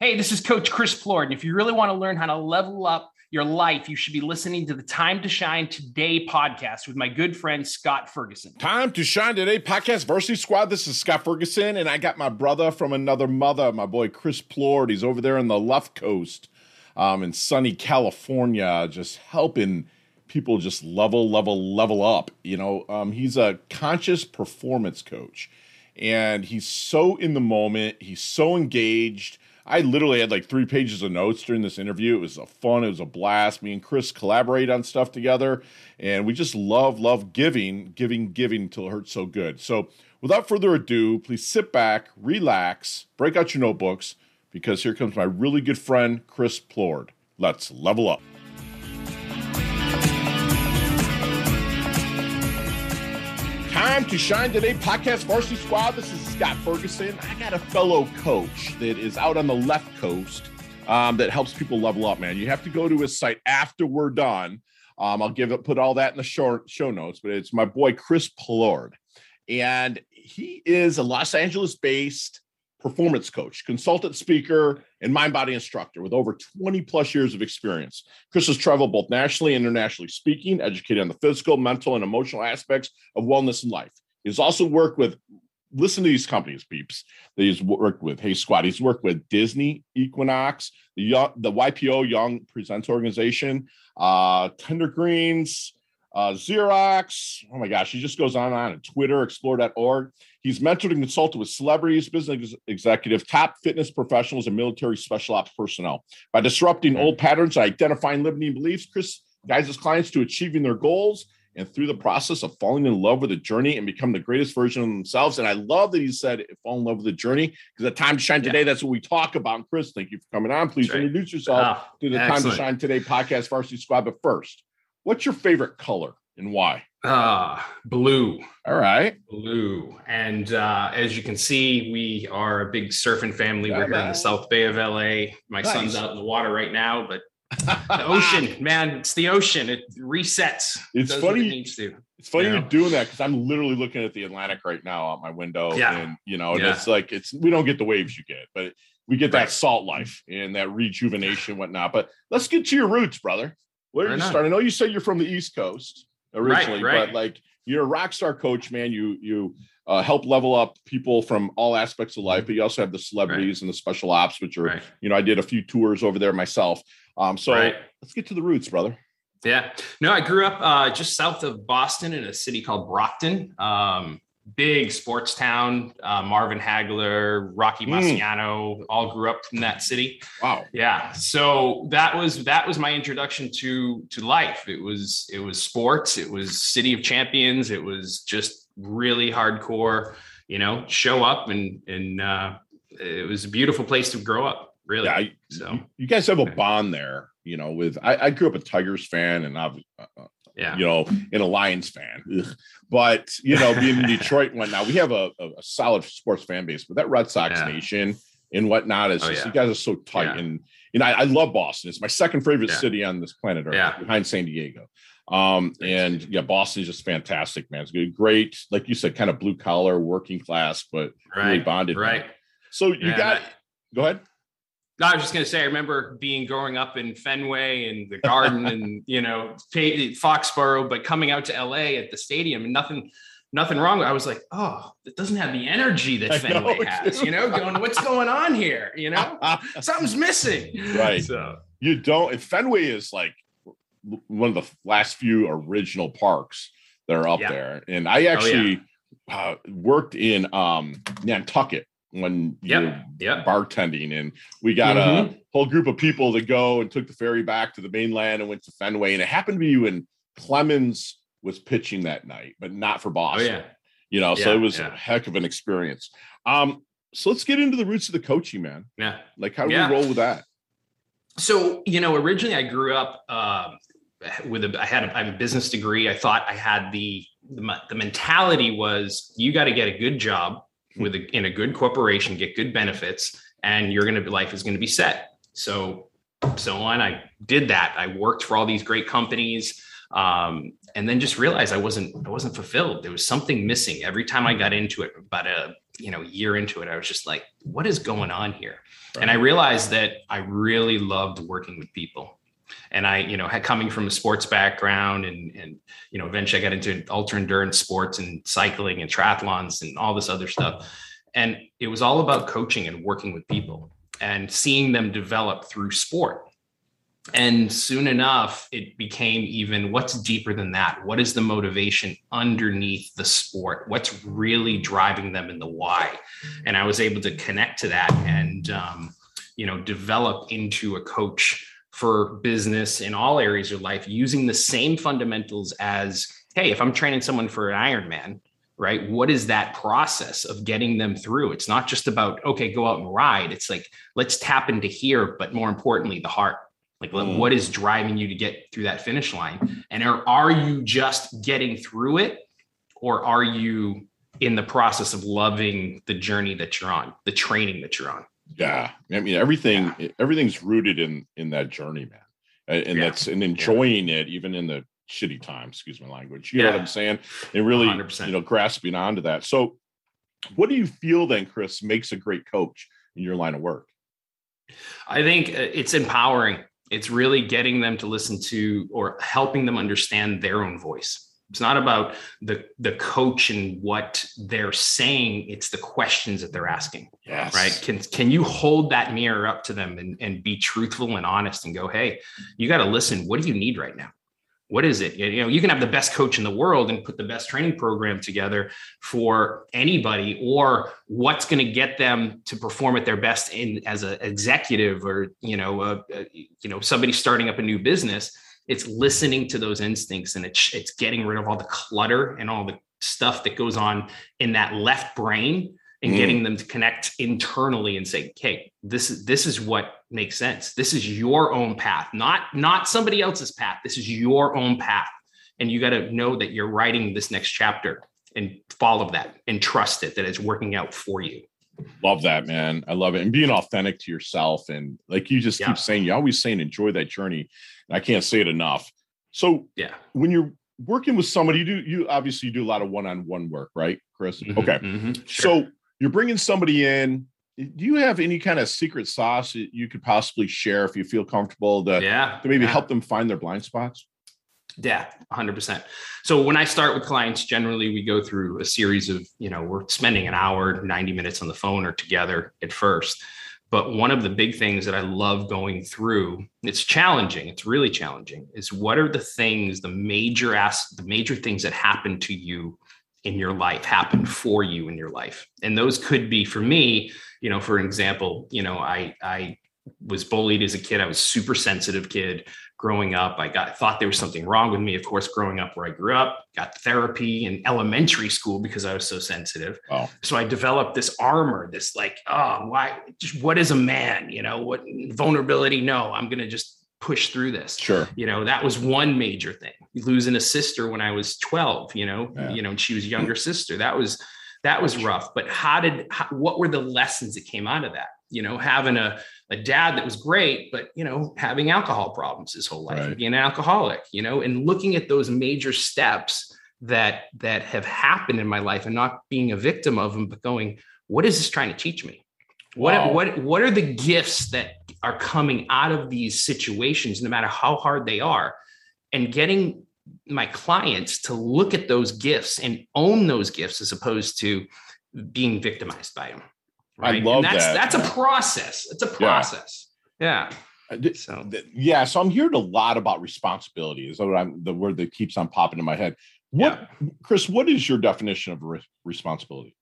Hey, this is Coach Chris Plourde. And if you really want to learn how to level up your life, you should be listening to the Time to Shine Today podcast with my good friend Scott Ferguson. Time to Shine Today podcast, Varsity Squad. This is Scott Ferguson, and I got my brother from another mother, my boy Chris Plourde. He's over there on the left coast um, in sunny California, just helping people just level, level, level up. You know, um, he's a conscious performance coach, and he's so in the moment, he's so engaged I literally had like three pages of notes during this interview. It was a fun, it was a blast. Me and Chris collaborate on stuff together, and we just love, love giving, giving, giving until it hurts so good. So, without further ado, please sit back, relax, break out your notebooks, because here comes my really good friend, Chris Plourde. Let's level up. Time to shine today, podcast varsity squad. This is Scott Ferguson. I got a fellow coach that is out on the left coast um, that helps people level up. Man, you have to go to his site after we're done. Um, I'll give it, put all that in the short show notes, but it's my boy Chris Plourde, and he is a Los Angeles based performance coach, consultant speaker, and mind body instructor with over 20 plus years of experience. Chris has traveled both nationally and internationally speaking, educated on the physical, mental, and emotional aspects of wellness in life. He's also worked with listen to these companies, peeps, that he's worked with. Hey, Squad, he's worked with Disney, Equinox, the, young, the YPO Young Presidents Organization, uh, Tender Greens, uh, Xerox. Oh my gosh, he just goes on and on. And Twitter, explore.org. He's mentored and consulted with celebrities, business executives, top fitness professionals, and military special ops personnel. By disrupting old patterns and identifying limiting beliefs, Chris guides his clients to achieving their goals and through the process of falling in love with the journey and become the greatest version of themselves. And I love that he said fall in love with the journey because at Time to Shine Today, yeah. that's what we talk about. And Chris, thank you for coming on. Please right. introduce yourself oh, to the excellent. Time to Shine Today podcast Varsity Squad. But first, what's your favorite color and why? Ah, uh, blue. All right. Blue. And uh, as you can see, we are a big surfing family. We're in the South Bay of LA. My nice. son's out in the water right now, but the ocean, man, it's the ocean. It resets. It's it funny. It. It's funny you are doing that because I'm literally looking at the Atlantic right now out my window. Yeah. And you know, yeah. it's like it's we don't get the waves you get, but we get that salt life and that rejuvenation, whatnot. But let's get to your roots, brother. Where did you start? I know you said you're from the East Coast originally, right, right. but like you're a rock star coach, man. You you uh, help level up people from all aspects of life, but you also have the celebrities right. and the special ops, which are right. you know I did a few tours over there myself. Um, so let's get to the roots, brother. Yeah, no, I grew up uh, just south of Boston in a city called Brockton. Um, big sports town. Uh, Marvin Hagler, Rocky hmm. Marciano, mm. all grew up from that city. Wow. Yeah. So that was that was my introduction to to life. It was it was sports. It was City of Champions. It was just really hardcore. You know, show up and and uh, it was a beautiful place to grow up. Really. Yeah. I, so you guys have a bond there. You know, with I, I grew up a Tigers fan, and I've uh, uh yeah. you know, an Lions fan. Ugh. But, you know, being in Detroit and whatnot, we have a, a, solid sports fan base, but that Red Sox yeah. nation and whatnot is oh, just, yeah. you guys are so tight. Yeah. And, you know, I, I, love Boston. It's my second favorite city on this planet Earth behind San Diego. Um, and yeah, Boston is just fantastic, man. It's good, great, like you said, kind of blue collar, working class, but right. really bonded. Right. Man. So you got, go ahead. No, I was just going to say, I remember being growing up in Fenway and the Garden and you know Foxborough, but coming out to LA at the stadium and nothing, nothing wrong. I was like, oh, it doesn't have the energy that I Fenway know, has. You know, going, what's going on here? You know, something's missing. Right. So you don't. If Fenway is like one of the last few original parks that are up yeah. there, and I actually oh, yeah. uh, worked in um, Nantucket when you're yep. yep. bartending. And we got mm-hmm. a whole group of people that go and took the ferry back to the mainland and went to Fenway. And it happened to be when Clemens was pitching that night, but not for Boston. Oh, yeah. You know, yeah, so it was yeah. a heck of an experience. Um, so let's get into the roots of the coaching, man. Yeah. Like how do we roll with that? So, you know, originally I grew up uh, with a, I had a, I have a business degree. I thought I had the, the, the mentality was you got to get a good job with a, in a good corporation, get good benefits, and you're going to life is going to be set. So, so on. I did that. I worked for all these great companies, um, and then just realized I wasn't I wasn't fulfilled. There was something missing every time I got into it. About a you know year into it i was just like what is going on here right. and i realized that i really loved working with people and i you know had coming from a sports background and and you know eventually i got into ultra endurance sports and cycling and triathlons and all this other stuff. And it was all about coaching and working with people and seeing them develop through sport. And soon enough it became even what's deeper than that? What is the motivation underneath the sport? What's really driving them in the why? And i was able to connect to that and um, you know develop into a coach for business in all areas of life using the same fundamentals as hey if i'm training someone for an ironman right what is that process of getting them through it's not just about okay go out and ride it's like let's tap into here but more importantly the heart like, mm. what is driving you to get through that finish line? And are, are you just getting through it? Or are you in the process of loving the journey that you're on, the training that you're on? Yeah. I mean, everything, yeah. everything's rooted in, in that journey, man. And yeah. that's, and enjoying yeah. it, even in the shitty times, excuse my language. You know what I'm saying? And really, 100%. you know, grasping onto that. So, what do you feel then, Chris, makes a great coach in your line of work? I think uh, it's empowering it's really getting them to listen to or helping them understand their own voice it's not about the the coach and what they're saying it's the questions that they're asking yes. right? Can can you hold that mirror up to them and, and be truthful and honest and go hey you got to listen what do you need right now? What is it? You know you can have the best coach in the world and put the best training program together for anybody or what's going to get them to perform at their best in as an executive or you know a, a, you know somebody starting up a new business it's listening to those instincts and it's it's getting rid of all the clutter and all the stuff that goes on in that left brain and mm. getting them to connect internally and say, "Okay, this is this is what makes sense. This is your own path, not not somebody else's path. This is your own path, and you got to know that you're writing this next chapter and follow that and trust it that it's working out for you." Love that, man. I love it, and being authentic to yourself, and like you just yeah. keep saying, you always saying, enjoy that journey. And I can't say it enough. So, yeah, when you're working with somebody, you do you obviously do a lot of one-on-one work, right, Chris? Mm-hmm, okay, mm-hmm, sure. so you're bringing somebody in do you have any kind of secret sauce that you could possibly share if you feel comfortable to, yeah, to maybe yeah. help them find their blind spots yeah 100% so when i start with clients generally we go through a series of you know we're spending an hour 90 minutes on the phone or together at first. But one of the big things that i love going through it's challenging it's really challenging is what are the things the major ask the major things that happen to you in your life happen for you in your life? And those could be for me you know for example you know i i was bullied as a kid i was super sensitive kid growing up i got thought there was something wrong with me of course growing up where i grew up got therapy in elementary school because i was so sensitive wow. so i developed this armor this like oh why just what is a man you know what vulnerability no i'm gonna just push through this. Sure. You know, that was one major thing. Losing a sister when I was 12, you know, yeah. you know, and she was younger sister. That was that was rough. But how did how, what were the lessons that came out of that? You know, having a a dad that was great, but you know, having alcohol problems his whole life, right. being an alcoholic, you know, and looking at those major steps that that have happened in my life and not being a victim of them, but going, what is this trying to teach me? What wow. what what are the gifts that are coming out of these situations, no matter how hard they are, and getting my clients to look at those gifts and own those gifts as opposed to being victimized by them. Right. I love and that's, that. That's a process. It's a process. Yeah. Uh, yeah. So yeah, so I'm hearing a lot about responsibility. Is what I'm the word that keeps on popping in my head. What, yeah. Chris? What is your definition of re- responsibility?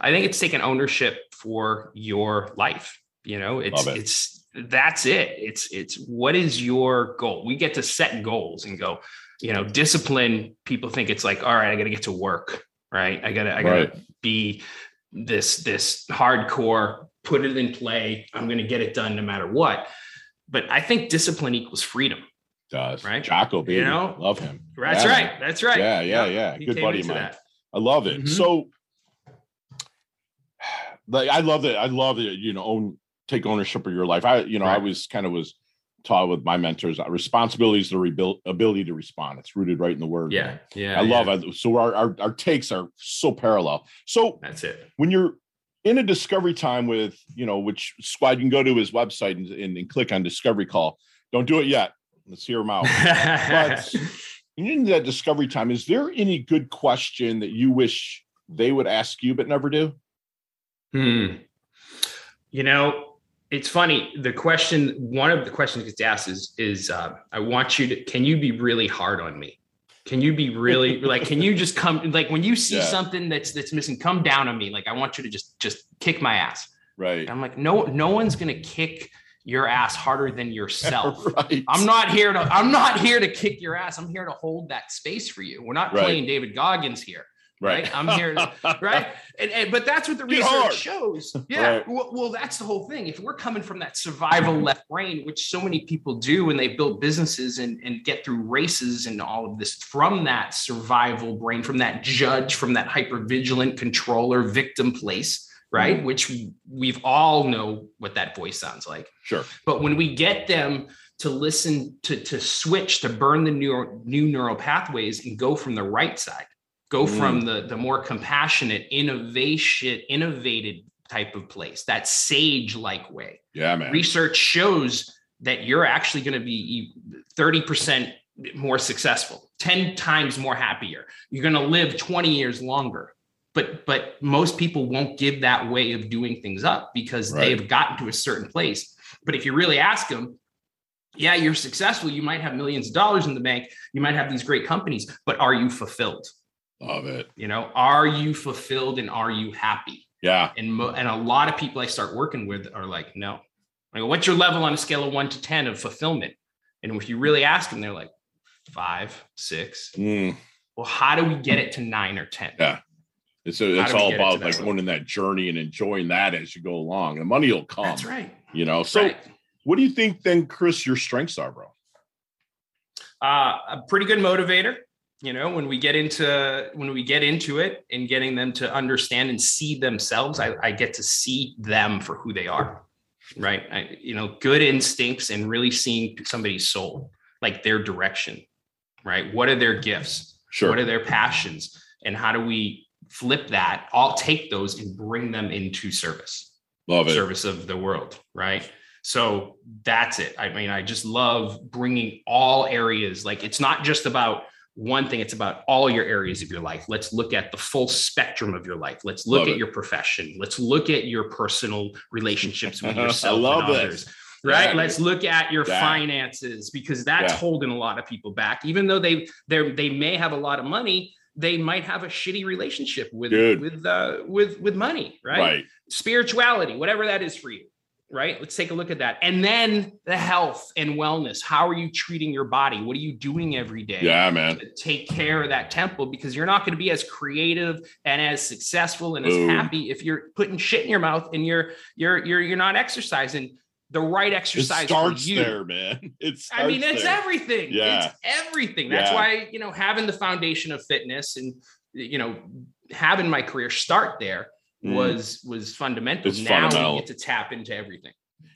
I think it's taking ownership for your life. You know, it's it. it's that's it. It's it's what is your goal? We get to set goals and go, you know, discipline. People think it's like, all right, I got to get to work, right? I gotta I gotta right. be this this hardcore, put it in play. I'm going to get it done no matter what. But I think discipline equals freedom. Does right? Jocko, baby, you know, love him. That's yeah. right. That's right. Yeah, yeah, yeah. yeah. Good buddy of mine. That. I love it. Mm-hmm. So, like, I love that. I love that. You know, own take ownership of your life. I, you know, right. I was kind of was taught with my mentors. Uh, responsibility is the rebuild ability to respond. It's rooted right in the word. Yeah, yeah. I yeah. love it. So our, our our takes are so parallel. So That's it. when you're in a discovery time with you know which squad you can go to his website and, and, and click on discovery call. Don't do it yet. Let's hear him out. but in that discovery time, is there any good question that you wish they would ask you but never do? Hmm. You know, it's funny. The question, one of the questions gets asked is, is uh, I want you to, can you be really hard on me? Can you be really like, can you just come, like when you see Yeah. something that's, that's missing, come down on me. Like, I want you to just, just kick my ass. Right. And I'm like, no, no one's going to kick your ass harder than yourself. right. I'm not here to I'm not here to kick your ass. I'm here to hold that space for you. We're not Right. playing David Goggins here, right? I'm here to right? And, and but that's what the Get research hard. shows. Yeah. Right. Well, well, that's the whole thing. If we're coming from that survival left brain, which so many people do, and they build businesses and, and get through races and all of this from that survival brain, from that judge, from that hyper vigilant controller victim place, right? Mm-hmm. Which we've all know what that voice sounds like. Sure. But when we get them to listen to to switch to burn the new new neural pathways and go from the right side, go Mm. from the the more compassionate, innovation, innovated type of place, that sage like way. Yeah, man. Research shows that you're actually going to be 30% more successful, 10 times more happier. You're going to live 20 years longer. But but most people won't give that way of doing things up because Right. they've gotten to a certain place. But if you really ask them, yeah, you're successful. You might have millions of dollars in the bank. You might have these great companies, but are you fulfilled? Love it. You know, are you fulfilled and are you happy? Yeah. And mo- and a lot of people I start working with are like, no. I go, what's your level on a scale of one to ten of fulfillment? And if you really ask them, they're like five, six. Mm. Well, how do we get it to nine or ten? Yeah. It's, a, How it's all it about like going in that journey and enjoying that as you go along. And money will come. That's right. You know. So right. what do you think then, Chris, your strengths are, bro? uh, a pretty good motivator you know when we get into when we get into it and getting them to understand and see themselves I, I get to see them for who they are right I, you know good instincts and really seeing somebody's soul like their direction right what are their gifts Sure. what are their passions and how do we flip that all take those and bring them into service Love it. service of the world, right? So that's it. I mean, I just love bringing all areas. Like it's not just about one thing, it's about all your areas of your life. Let's look at the full spectrum of your life. Let's look Love at it. your profession. Let's look at your personal relationships with yourself love and others. Right. Yeah. Let's look at your Yeah. finances because that's Yeah. holding a lot of people back. Even though they they they may have a lot of money, they might have a shitty relationship with Dude. with uh, with with money. Right. spirituality, whatever that is for you, right? Let's take a look at that. And then the health and wellness. How are you treating your body? What are you doing every day? Yeah, man. to Take care of that temple because you're not going to be as creative and as successful and as Boom. happy if you're putting shit in your mouth and you're you're you're you're not exercising the right It exercise starts for you. there, man. It's I mean, it's there. everything. Yeah. It's everything. That's Yeah. why, you know, having the foundation of fitness and, you know, having my career start there Mm. was was fundamental. It's now fundamental. we get to tap into everything.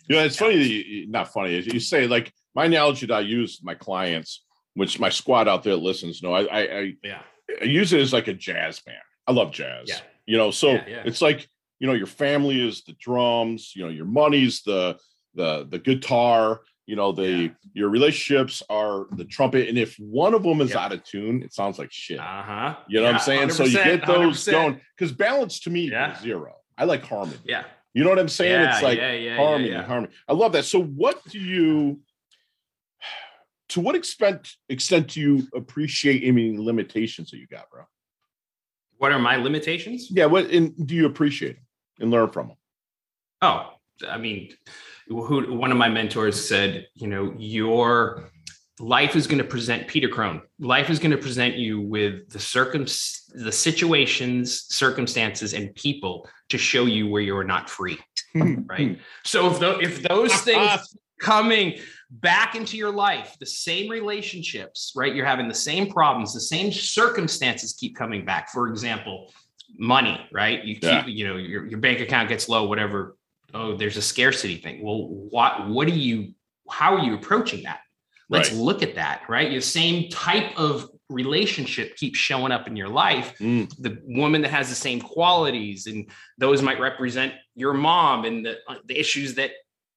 You know, it's funny that you, not funny. You say like my analogy that I use my clients, which my squad out there listens. No, I, I, I, Yeah. I use it as like a jazz band. I love jazz. Yeah. You know, so Yeah, yeah. it's like you know your family is the drums. You know, your money's the the the guitar. You know, the Yeah. your relationships are the trumpet. And if one of them is Yeah. out of tune, it sounds like shit. Uh-huh. You know what I'm saying? So you get those 100%. going because balance to me Yeah. is zero. I like harmony. Yeah. You know what I'm saying? yeah, it's like yeah, yeah, harmony, yeah, yeah. harmony. I love that. So, what do you? To what extent extent do you appreciate any limitations that you got, bro? What are my limitations? Yeah, what and do you appreciate them and learn from them? Oh, I mean, who one of my mentors said, you know, your life is going to present Peter Crone. Life is going to present you with the circum the situations, circumstances, and people to show you where you are not free. Hmm, hmm. Right. So if tho- if those things coming back into your life, the same relationships, right? You're having the same problems, the same circumstances keep coming back. For example, money, right? You keep, Yeah. you know, your, your bank account gets low, whatever. Oh, there's a scarcity thing. Well, what what do you how are you approaching that? Let's Right. look at that, right? Your same type of relationship keeps showing up in your life. Mm, The woman that has the same qualities, and those might represent your mom and the, uh, the issues that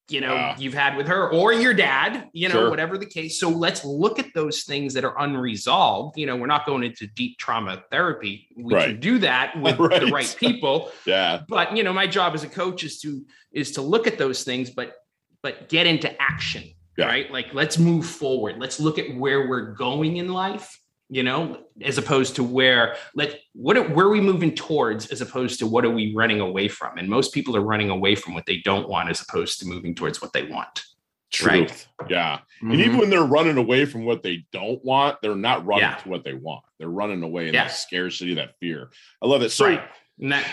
you know you've had with her or your dad, you know, Sure. whatever the case. So let's look at those things that are unresolved. You know, we're not going into deep trauma therapy. We can do that with the Right. right people yeah. but you know my job as a coach is to is to look at those things but but get into action Yeah. right like let's move forward let's look at where we're going in life you know as opposed to where let what are, where are we moving towards as opposed to what are we running away from and most people are running away from what they don't want as opposed to moving towards what they want Truth. Right. Yeah. And mm-hmm. even when they're running away from what they don't want, they're not running Yeah. to what they want. They're running away in Yeah. that scarcity, that fear. I love it. So right that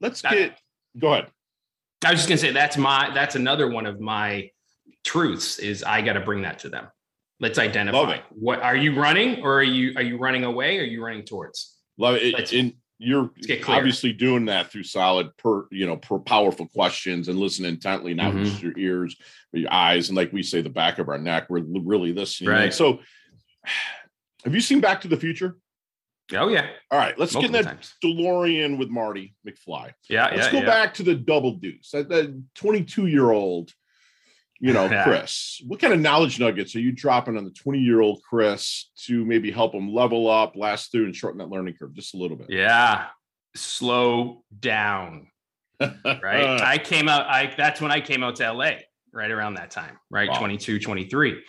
let's That- get go ahead. I was just gonna say that's my that's another one of my truths is I got to bring that to them. Let's identify what are you running or are you are you running away or are you running towards? Love it. Let's- and you're obviously doing that through solid per you know per powerful questions and listen intently, not Mhm. just your ears, but your eyes, and like we say, the back of our neck. We're really listening. Right. So have you seen Back to the Future? Oh yeah, All right, let's get in multiple that times. DeLorean with Marty McFly. Yeah, Let's yeah, go yeah. back to the double deuce. That, that 22 year old, you know, Yeah. Chris. What kind of knowledge nuggets are you dropping on the 20 year old Chris to maybe help him level up, last through, and shorten that learning curve just a little bit? Yeah, slow down. Right. I came out. I that's when I came out to LA. Right around that time. Right, Wow. 22, 23.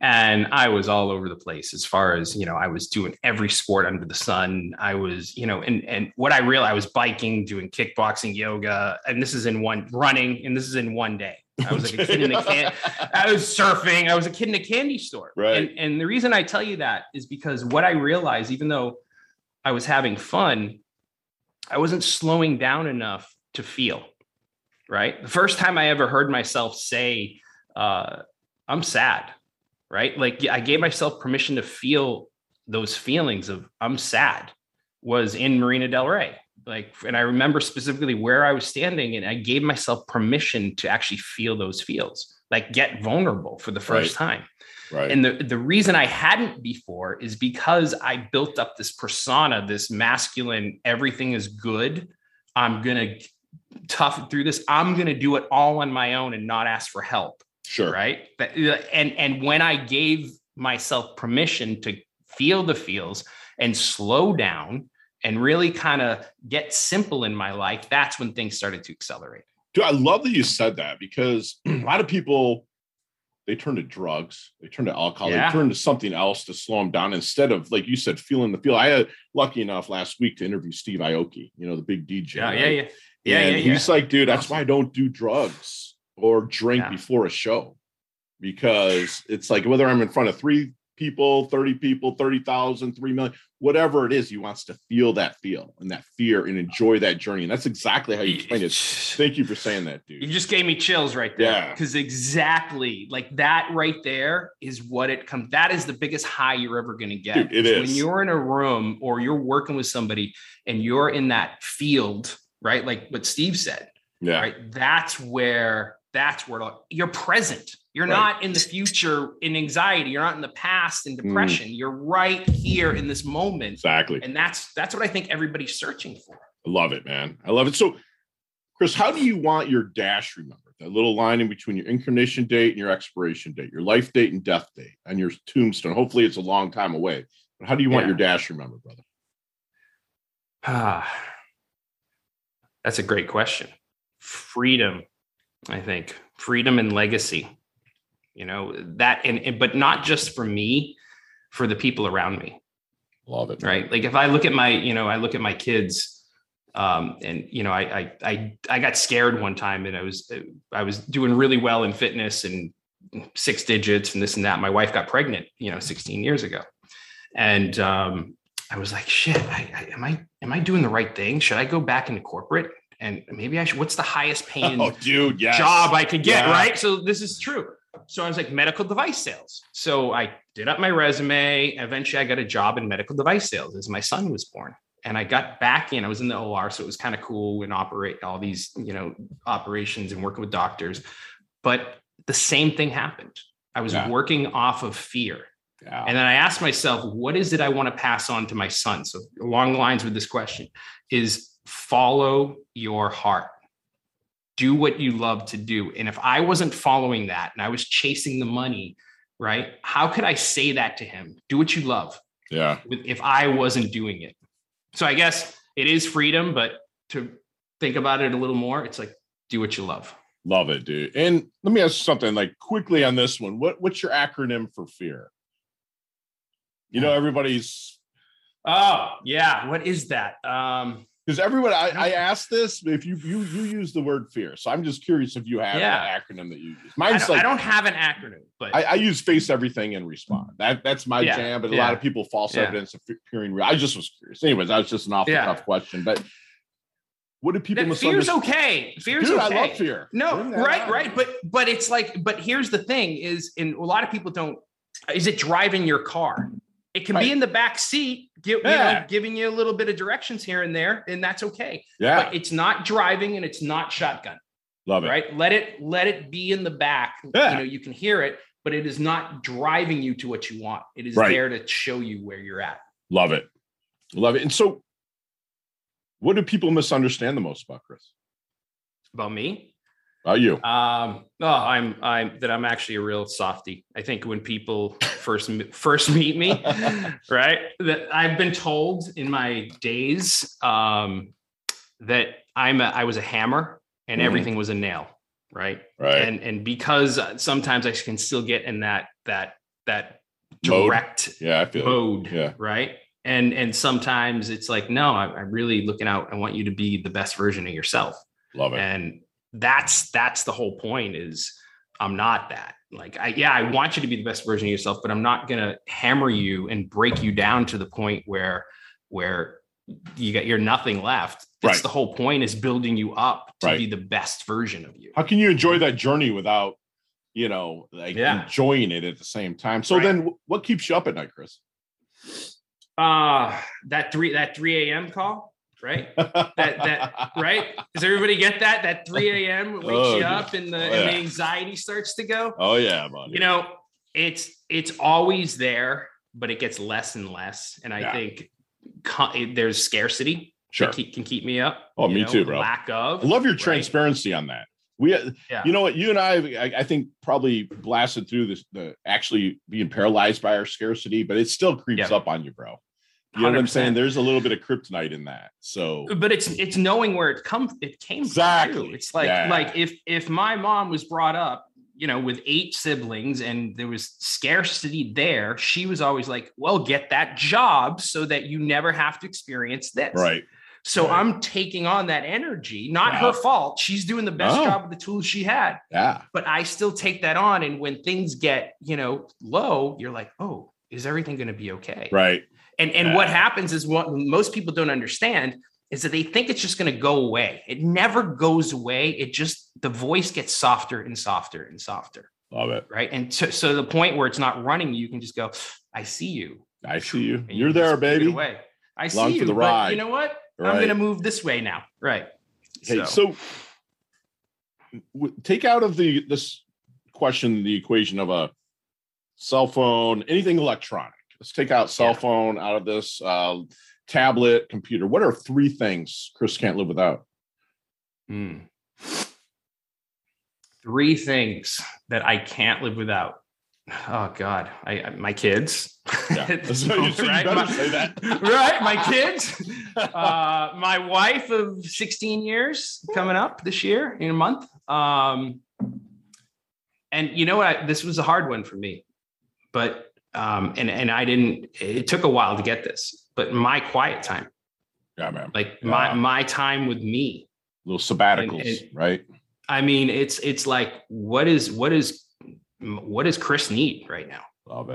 And I was all over the place as far as, you know, I was doing every sport under the sun. I was, you know, and and what I realized I was biking, doing kickboxing, yoga, and this is in one running, and this is in one day. I was like a kid in a can. I was surfing. I was a kid in a candy store. Right. And, and the reason I tell you that is because what I realized, even though I was having fun, I wasn't slowing down enough to feel. Right. The first time I ever heard myself say, uh, I'm sad. Right. Like I gave myself permission to feel those feelings of I'm sad was in Marina Del Rey. Like, and I remember specifically where I was standing, and I gave myself permission to actually feel those feels, like get vulnerable for the first time. right. And the, the reason I hadn't before is because I built up this persona, this masculine, everything is good. I'm going to tough through this. I'm going to do it all on my own and not ask for help. sure. Right. That- uh, And, and when I gave myself permission to feel the feels and slow down and really kind of get simple in my life, that's when things started to accelerate. Dude, I love that you said that because a lot of people they turn to drugs, they turn to alcohol, Yeah. they turn to something else to slow them down instead of like you said, feeling the feel. I had lucky enough last week to interview Steve Aoki, you know, the big DJ. Yeah. right? Yeah. Yeah. Yeah. and yeah, yeah. he's like, dude, that's why I don't do drugs or drink Yeah. before a show because it's like whether I'm in front of three people, 30 people, 30,000, 3 million, whatever it is, he wants to feel that feel and that fear and enjoy that journey. And that's exactly how you explained it. Thank you for saying that, dude. You just gave me chills right there. Yeah. Because exactly like that right there is what it comes. That is the biggest high you're ever going to get. Dude, it When is. you're in a room or you're working with somebody and you're in that field, right? Like what Steve said, Yeah. right? That's where that's where you're present. You're Right. not in the future in anxiety. You're not in the past in Mm. depression. You're right here in this moment. Exactly. And that's that's what I think everybody's searching for. I love it, man. I love it. So, Chris, how do you want your dash remembered? That little line in between your incarnation date and your expiration date, your life date and death date, and your tombstone. Hopefully, it's a long time away. But how do you want Yeah. your dash remembered, brother? Ah, that's a great question. Freedom, I think. Freedom and legacy. You know, that and, and but not just for me, for the people around me, Love it. right? Like if I look at my, you know, I look at my kids um and you know, I I I I got scared one time and I was I was doing really well in fitness and six digits and this and that. My wife got pregnant, you know, 16 years ago. And um I was like, shit, I, I, am I am I doing the right thing? Should I go back into corporate? And maybe I should. What's the highest paying Oh, dude, yes. job I could get? Yeah. Right. So this is true. So I was like medical device sales. So I did up my resume. Eventually, I got a job in medical device sales as my son was born. And I got back in. I was in the OR, so it was kind of cool and operate all these, you know, operations and working with doctors. But the same thing happened. I was Yeah. working off of fear. Yeah. And then I asked myself, what is it I want to pass on to my son? So along the lines with this question is follow your heart. Do what you love to do. And if I wasn't following that and I was chasing the money, right? How could I say that to him? Do what you love yeah. if I wasn't doing it. So I guess it is freedom, but to think about it a little more, it's like do what you love. Love it, dude. And let me ask you something like quickly on this one. What what's your acronym for fear? You know, everybody's Oh, yeah. What is that? Um, because everyone I, I asked this if you you you use the word fear. So I'm just curious if you have Yeah. an acronym that you use. I Mine's don't, like I don't have an acronym, but I, I use face everything and respond. That that's my Yeah, jam. But a yeah. lot of people false evidence of fearing real. I just was curious. Anyways, that was just an off the cuff question. But what do people that fear's okay. Fear's Dude, okay. I love fear. No, right, on. right. But but it's like, but here's the thing: is and a lot of people don't. Is it driving your car? It can Right. be in the back seat, give, you know, giving you a little bit of directions here and there, and that's okay. Yeah, But it's not driving and it's not shotgun, love it. right? Let it let it be in the back. Yeah. You know, you can hear it, but it is not driving you to what you want. It is Right. there to show you where you're at. Love it. Love it. And so, what do people misunderstand the most about Chris? About me, About you? Um, oh, I'm I'm that I'm actually a real softy. I think when people first first meet me, right, that I've been told in my days um, that I'm a, I was a hammer and Mhm. everything was a nail, right? Right. And and because sometimes I can still get in that that that Mode. direct yeah, I feel it. mode, Yeah. right? And and sometimes it's like, no, I'm, I'm really looking out. I want you to be the best version of yourself Love it. and that's that's the whole point is i'm not that like i yeah i want you to be the best version of yourself but i'm not going to hammer you and break you down to the point where where you got you're nothing left that's Right. the whole point is building you up to Right. be the best version of you How can you enjoy that journey without, you know, like Yeah. enjoying it at the same time? So Right. then, what keeps you up at night, Chris? uh that 3 that 3 a.m call right that that right does everybody get that that 3 a.m wakes Oh, you up and the, Oh, and the anxiety starts to go Oh yeah, buddy. you know it's it's always there but it gets less and less and i Yeah. think co- there's scarcity sure. that keep, can keep me up Oh, me know, too, bro. lack of I love your right? transparency on that. We, uh, Yeah. you know what, you and I, I, I think probably blasted through this, the actually being paralyzed by our scarcity, but it still creeps Yeah. up on you, bro. You know what I'm saying? There's a little bit of kryptonite in that. So but it's it's knowing where it come it came Exactly. from it's like Yeah. like if if my mom was brought up you know with eight siblings and there was scarcity there she was always like well get that job so that you never have to experience this right, so Right. i'm taking on that energy not her fault she's doing the best No. job with the tools she had yeah, but I still take that on. And when things get, you know, low, you're like, oh, is everything going to be okay? right, And and what happens is what most people don't understand is that they think it's just going to go away. It never goes away. It just the voice gets softer and softer and softer, love it. right? And so, so the point where it's not running, you can just go, I see you. I see you. And you You're can there, just move it baby. Away. I Along see for you, the but ride. you know what? I'm going to move this way now. Right. Okay, so, w- take out of the this question the equation of a cell phone, anything electronic. Let's take out cell phone out of this. Uh, tablet, computer. What are three things Chris can't live without? Hmm. Three things that I can't live without. Oh God, I I- my kids. Yeah. So you- moment, so you right? My- right, my kids. Uh, my wife of 16 years coming up this year in a month. Um, and you know what? This was a hard one for me, but um, and and I didn't. It took a while to get this, but my quiet time, yeah, man. like my Yeah. my time with me, Little sabbaticals, And- and- right? I mean, it's it's like what is what is what does Chris need right now?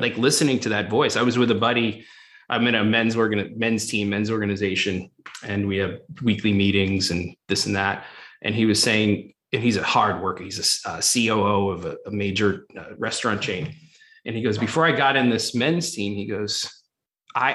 Like listening to that voice. I was with a buddy. I'm in a men's organ men's team, men's organization, and we have weekly meetings and this and that. And he was saying, and he's a hard worker. He's a, uh COO of a, a major uh, restaurant chain. And he goes, before I got in this men's team, he goes, I,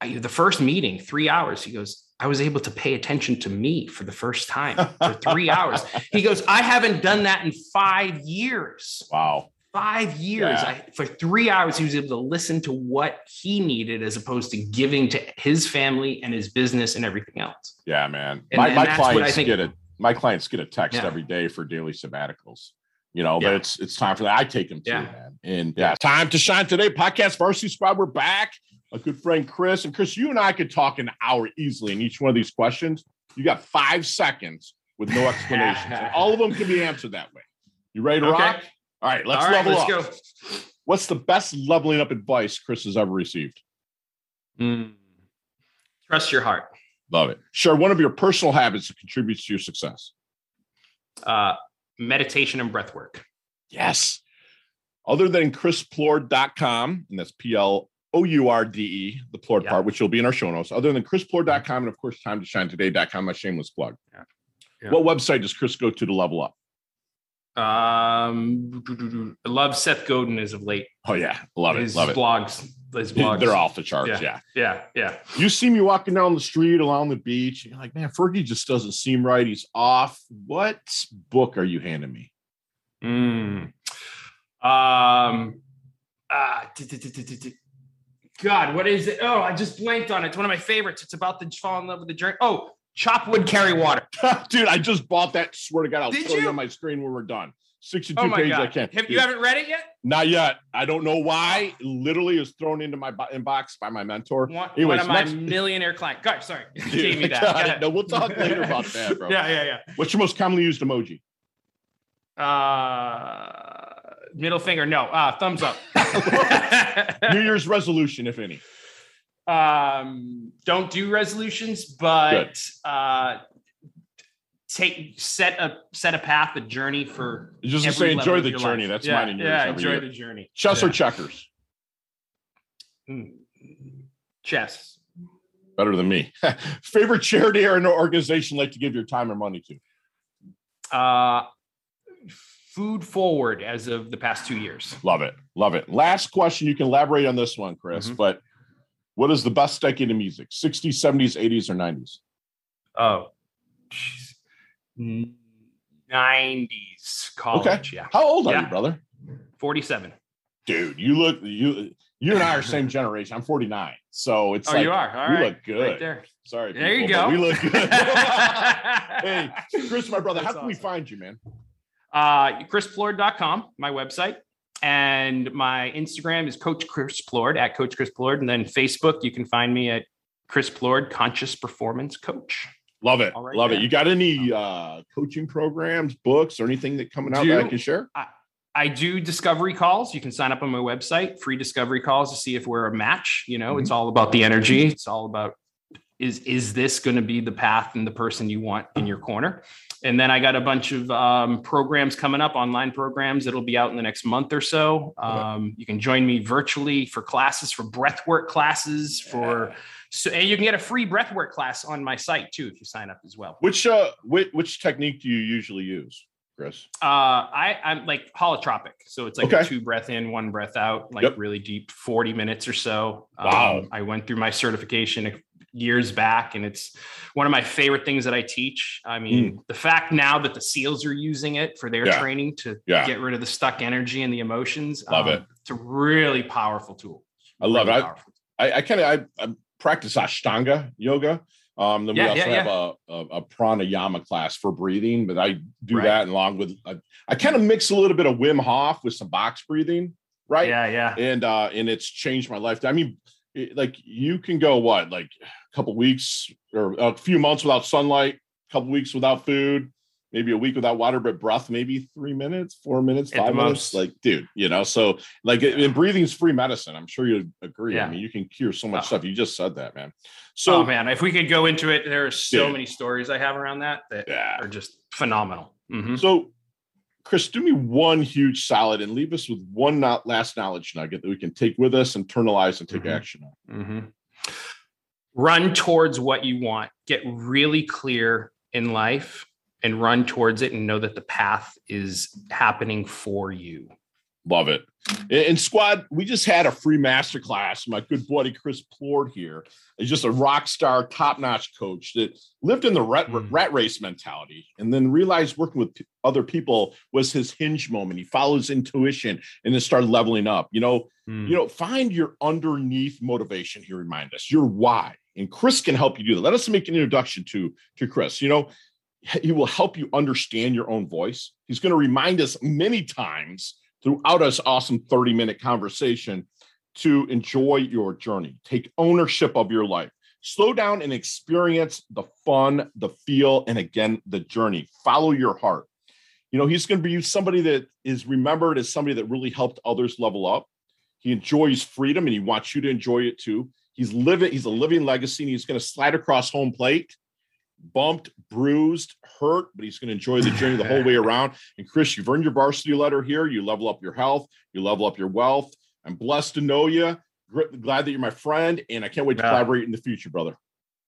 I, I, the first meeting, three hours. He goes, I was able to pay attention to me for the first time for three hours. He goes, I haven't done that in five years. Wow. Five years. Yeah. I, for three hours, he was able to listen to what he needed as opposed to giving to his family and his business and everything else. Yeah, man. And- my and my clients think- get a my clients get a text Yeah. every day for daily sabbaticals. You know, but it's it's time for that. I take them too, Yeah. man. And yeah, time to shine today. Podcast Varsity Squad. We're back. A good friend Chris and Chris, you and I could talk an hour easily in each one of these questions. You got five seconds with no explanations, all of them can be answered that way. You ready to Okay. rock? All right, let's All right, level let's up. go. What's the best leveling up advice Chris has ever received? Mm. Trust your heart. Love it. Share one of your personal habits that contributes to your success. Uh, meditation and breath work. Yes. Other than chrisplourde.com, and that's P L O U R D E, the Plourde Yeah. part, which will be in our show notes. Other than chrisplourde.com, and of course, time to shine today.com, my shameless plug. Yeah. Yeah. What website does Chris go to to level up? Um, I love Seth Godin as of late. Oh, yeah. Love it. his Love it. Blogs. They're off the charts. Yeah. Yeah, yeah. You see me walking down the street along the beach, and you're like, man, Fergie just doesn't seem right. He's off. What book are you handing me? Mm. Um. Uh, God, what is it? Oh, I just blanked on it. It's one of my favorites. It's about to fall in love with the journey. Oh, chop wood, carry water. Dude, I just bought that. Swear to God, I'll Did show you? on my screen when we're done. 62 Oh pages I can't. Have, you haven't read it yet? Not yet. I don't know why. Literally is thrown into my bo- inbox by my mentor. One, Anyways, one of my next- millionaire client. God, sorry. Dude, gave me that. God, no, we'll talk later about that, bro. Yeah, yeah, yeah. What's your most commonly used emoji? yeah. Uh, middle finger. No. Uh, thumbs up. New Year's resolution, if any. um, don't do resolutions, but uh, take set a set a path, a journey for Just say, enjoy the journey. life. That's yeah, mine and yours Yeah, enjoy year. the journey. Chess yeah. or checkers? Mm. Chess. Better than me. Favorite charity or an organization like to give your time or money to? Uh, food forward as of the past two years. Love it. Love it. Last question. You can elaborate on this one, Chris, Mhm. but what is the best decade of music? 60s, 70s, 80s, or 90s? Oh, jeez. N- 90s college. Yeah. How old are Yeah. you, brother? 47. Dude, you look you you and I are same generation. I'm 49. So it's oh, like you are. All you right. look good. Right there. Sorry. There you people, but go. We look good. hey, Chris, my brother, how That's can we find you, man? Uh, chrisplourde.com, my website. And my Instagram is Coach Chris Plourde at Coach Chris Plourde. And then Facebook, you can find me at Chris Plourde, Conscious Performance Coach. Love it. Right, Love it. You got any uh coaching programs, books, or anything that coming out that I can share? I I, do discovery calls. You can sign up on my website, free discovery calls to see if we're a match. You know, it's all about the energy. It's all about is is this going to be the path and the person you want in your corner? And then I got a bunch of um, programs coming up, online programs that'll be out in the next month or so. Um, you can join me virtually for classes, for breathwork classes, for so and you can get a free breathwork class on my site too if you sign up as well. Which uh which, which technique do you usually use, Chris? Uh, I I'm like holotropic, so it's like a Okay. two breath in, one breath out, like Yep. really deep, forty minutes or so. Wow. Um, I went through my certification years back, and it's one of my favorite things that I teach. I mean, the fact now that the SEALs are using it for their. Yeah. training to Yeah. get rid of the stuck energy and the emotions, um, Love it. It's a really powerful tool. I love Really it. I- powerful. I, I kind of I, I practice Ashtanga yoga. Um, then we also yeah, have a, a, a pranayama class for breathing, but I do Right. that along with I, I kind of mix a little bit of Wim Hof with some box breathing, right? Yeah, yeah. And uh, and it's changed my life. I mean, it- like you can go what like a couple weeks or a few months without sunlight, a couple weeks without food, maybe a week without water, but breath maybe three minutes, four minutes, five minutes. most. Like, dude, you know, so like and breathing is free medicine. I'm sure you agree. I mean, you can cure so much Oh. stuff. You just said that, man. So oh man, if we could go into it, there are so Dude. many stories I have around that that yeah. are just phenomenal. Mhm. So, Chris, do me one huge solid and leave us with one not last knowledge nugget that we can take with us, internalize, and take Mhm. action on. Mhm. Run towards what you want. Get really clear in life and run towards it and know that the path is happening for you. Love it. And squad, we just had a free masterclass. My good buddy Chris Plourde here is just a rock star, top notch coach that lived in the rat, mm. rat race mentality and then realized working with other people was his hinge moment. He follows intuition and then started leveling up. You know, mm. you know, find your underneath motivation. He remind us your why, and Chris can help you do that. Let us make an introduction to to Chris. You know, he will help you understand your own voice. He's going to remind us many times throughout this awesome 30 minute conversation to enjoy your journey. Take ownership of your life. Slow down and experience the fun, the feel, and again, the journey. Follow your heart. You know, he's going to be somebody that is remembered as somebody that really helped others level up. He enjoys freedom and he wants you to enjoy it too. He's living, he's a living legacy and he's going to slide across home plate bumped, bruised, hurt, but he's going to enjoy the journey the whole way around. And Chris, you've earned your varsity letter here. You level up your health, you level up your wealth. I'm blessed to know you. Glad that you're my friend, and I can't wait to collaborate in the future, brother.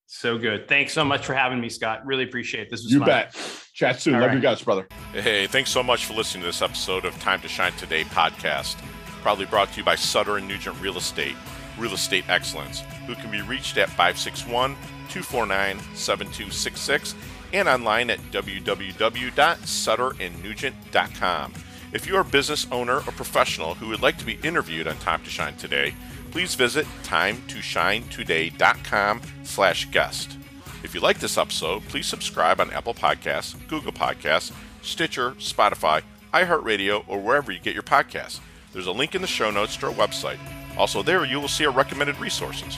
So good. Thanks so much for having me, Scott. Really appreciate it. This was you fun. bet. Chat soon. All Love right. you guys, brother. Hey, thanks so much for listening to this episode of Time to Shine Today podcast. Probably brought to you by Sutter and Nugent Real Estate, Real Estate Excellence, who can be reached at 561- 249 7266 and online at www.sutterandnugent.com. If you're a business owner or professional who would like to be interviewed on Time to Shine Today, please visit timetoshinetoday.com slash guest. If you like this episode, please subscribe on Apple Podcasts, Google Podcasts, Stitcher, Spotify, iHeartRadio, or wherever you get your podcasts. There's a link in the show notes to our website. Also, there you will see our recommended resources.